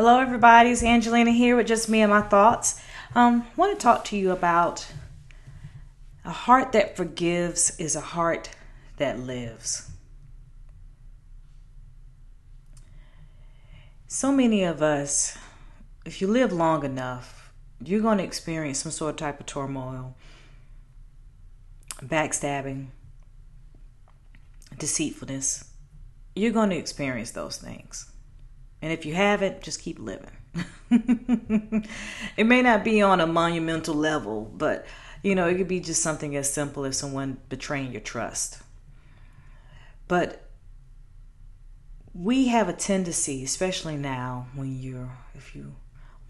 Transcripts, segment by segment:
Hello, everybody. It's Angelina here with just me and my thoughts. Um, I want to talk to you about a heart that forgives is a heart that lives. So many of us, if you live long enough, you're going to experience some sort of type of turmoil, backstabbing, deceitfulness. You're going to experience those things. And if you haven't, just keep living. it may not be on a monumental level, but you know, it could be just something as simple as someone betraying your trust. But we have a tendency, especially now when you're, if you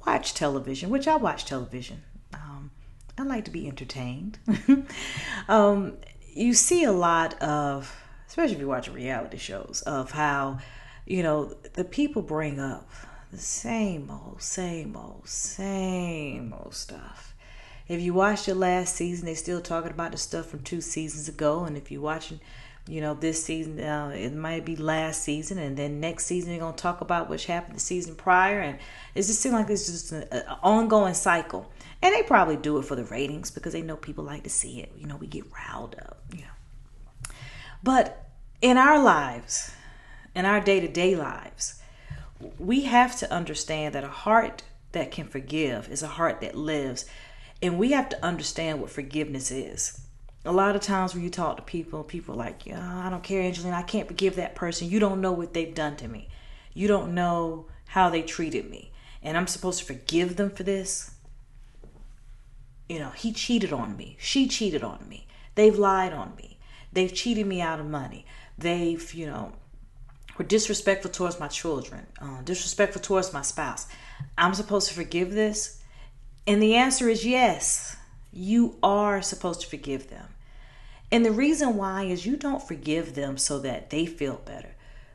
watch television, which I watch television, um, I like to be entertained. um, you see a lot of, especially if you watch reality shows, of how you know, the people bring up the same old, same old, same old stuff. If you watched the last season, they're still talking about the stuff from two seasons ago. And if you're watching, you know, this season, uh, it might be last season. And then next season, they're going to talk about what happened the season prior. And it just seems like it's just an, an ongoing cycle. And they probably do it for the ratings because they know people like to see it. You know, we get riled up, you know. But in our lives, in our day to day lives, we have to understand that a heart that can forgive is a heart that lives. And we have to understand what forgiveness is. A lot of times when you talk to people, people are like, yeah, I don't care, Angelina, I can't forgive that person. You don't know what they've done to me. You don't know how they treated me. And I'm supposed to forgive them for this. You know, he cheated on me. She cheated on me. They've lied on me. They've cheated me out of money. They've, you know, were disrespectful towards my children, uh, disrespectful towards my spouse. I'm supposed to forgive this? And the answer is yes. You are supposed to forgive them. And the reason why is you don't forgive them so that they feel better.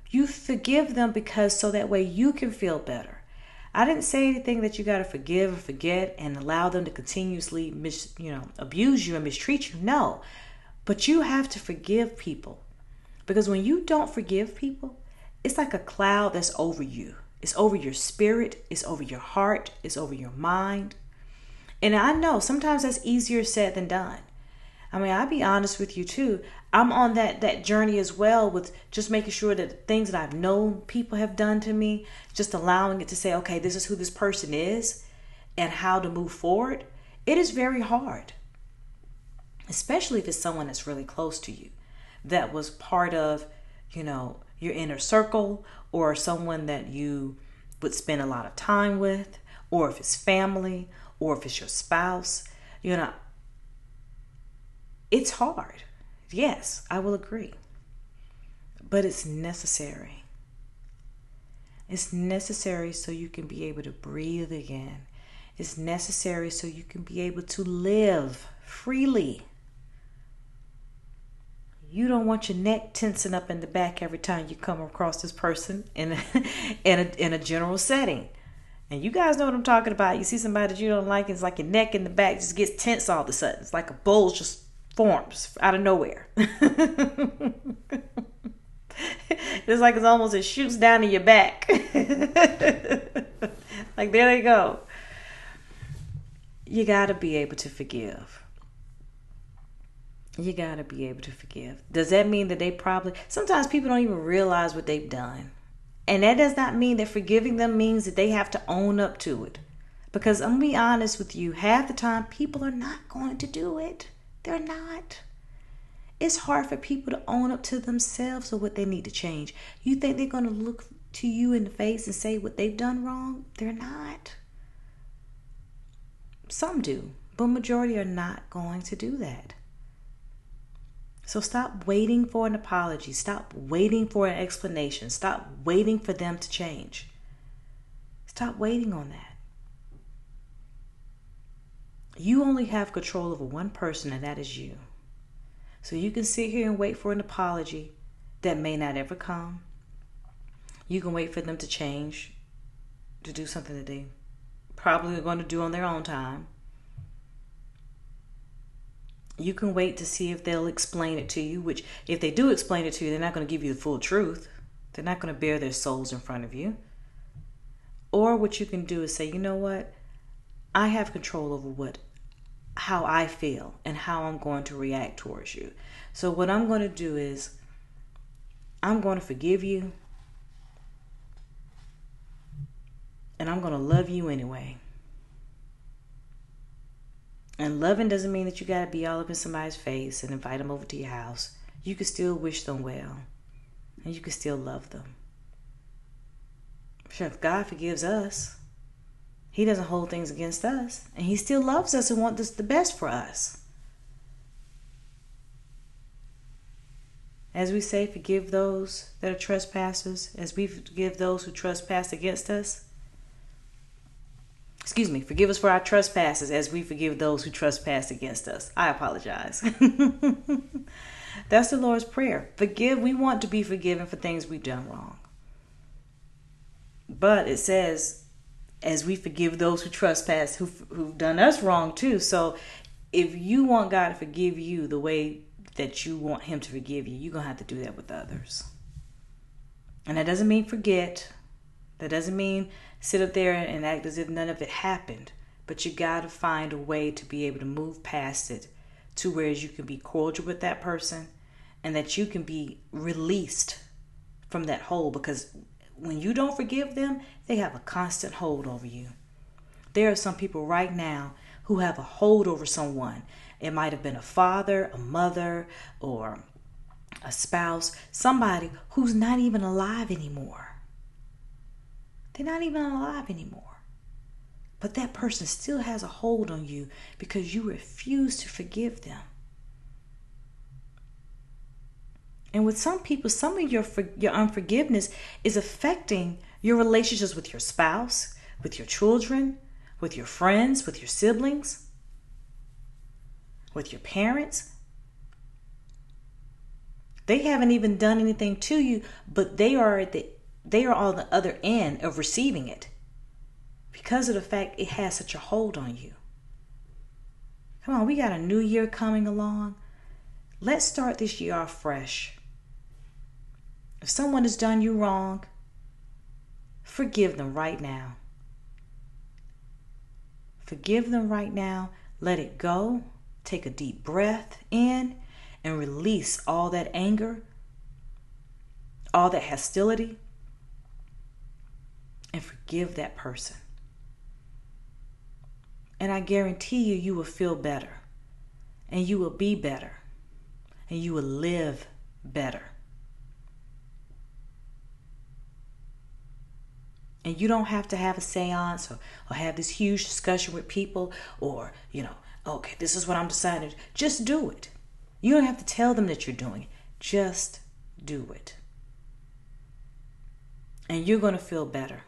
You forgive them because so that way you can feel better. I didn't say anything that you got to forgive or forget and allow them to continuously mis, you know, abuse you and mistreat you. No. But you have to forgive people. Because when you don't forgive people, it's like a cloud that's over you. It's over your spirit, it's over your heart, it's over your mind. And I know sometimes that's easier said than done. I mean, I'll be honest with you too. I'm on that that journey as well with just making sure that things that I've known people have done to me, just allowing it to say, okay, this is who this person is and how to move forward. It is very hard. Especially if it's someone that's really close to you that was part of, you know, your inner circle or someone that you would spend a lot of time with, or if it's family, or if it's your spouse, you know, it's hard. Yes, I will agree. But it's necessary. It's necessary so you can be able to breathe again. It's necessary so you can be able to live freely you don't want your neck tensing up in the back every time you come across this person in a, in a, in a general setting. And you guys know what I'm talking about. You see somebody that you don't like, it's like your neck in the back just gets tense all of a sudden. It's like a bulge just forms out of nowhere. it's like it's almost it shoots down in your back. like there they go. You got to be able to forgive you got to be able to forgive. Does that mean that they probably, sometimes people don't even realize what they've done. And that does not mean that forgiving them means that they have to own up to it. Because I'm going to be honest with you, half the time people are not going to do it. They're not. It's hard for people to own up to themselves or what they need to change. You think they're going to look to you in the face and say what they've done wrong? They're not. Some do, but majority are not going to do that. So stop waiting for an apology. Stop waiting for an explanation. Stop waiting for them to change. Stop waiting on that. You only have control over one person, and that is you. So you can sit here and wait for an apology that may not ever come. You can wait for them to change, to do something that they probably are going to do on their own time you can wait to see if they'll explain it to you, which, if they do explain it to you, they're not going to give you the full truth. They're not going to bare their souls in front of you. Or what you can do is say, you know what? I have control over what how I feel and how I'm going to react towards you. So what I'm going to do is I'm going to forgive you and I'm going to love you anyway. And loving doesn't mean that you got to be all up in somebody's face and invite them over to your house. You can still wish them well and you can still love them. Sure, if God forgives us, He doesn't hold things against us, and He still loves us and wants the best for us. As we say, forgive those that are trespassers, as we forgive those who trespass against us. Excuse me, forgive us for our trespasses as we forgive those who trespass against us. I apologize. That's the Lord's Prayer. Forgive, we want to be forgiven for things we've done wrong. But it says, as we forgive those who trespass, who, who've done us wrong too. So if you want God to forgive you the way that you want Him to forgive you, you're going to have to do that with others. And that doesn't mean forget. That doesn't mean sit up there and act as if none of it happened. But you got to find a way to be able to move past it to where you can be cordial with that person and that you can be released from that hole because when you don't forgive them, they have a constant hold over you. There are some people right now who have a hold over someone. It might have been a father, a mother, or a spouse, somebody who's not even alive anymore. They're not even alive anymore. But that person still has a hold on you because you refuse to forgive them. And with some people, some of your your unforgiveness is affecting your relationships with your spouse, with your children, with your friends, with your siblings, with your parents. They haven't even done anything to you, but they are at the they are on the other end of receiving it because of the fact it has such a hold on you. Come on, we got a new year coming along. Let's start this year off fresh. If someone has done you wrong, forgive them right now. Forgive them right now. Let it go. Take a deep breath in and release all that anger, all that hostility, and forgive that person. And I guarantee you, you will feel better, and you will be better, and you will live better. And you don't have to have a seance or, or have this huge discussion with people or, you know, okay, this is what I'm deciding. Just do it. You don't have to tell them that you're doing it. Just do it. And you're going to feel better.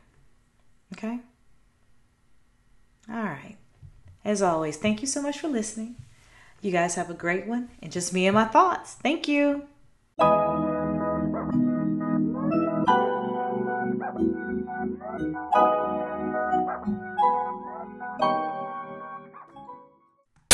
Okay? All right. As always, thank you so much for listening. You guys have a great one. And just me and my thoughts. Thank you.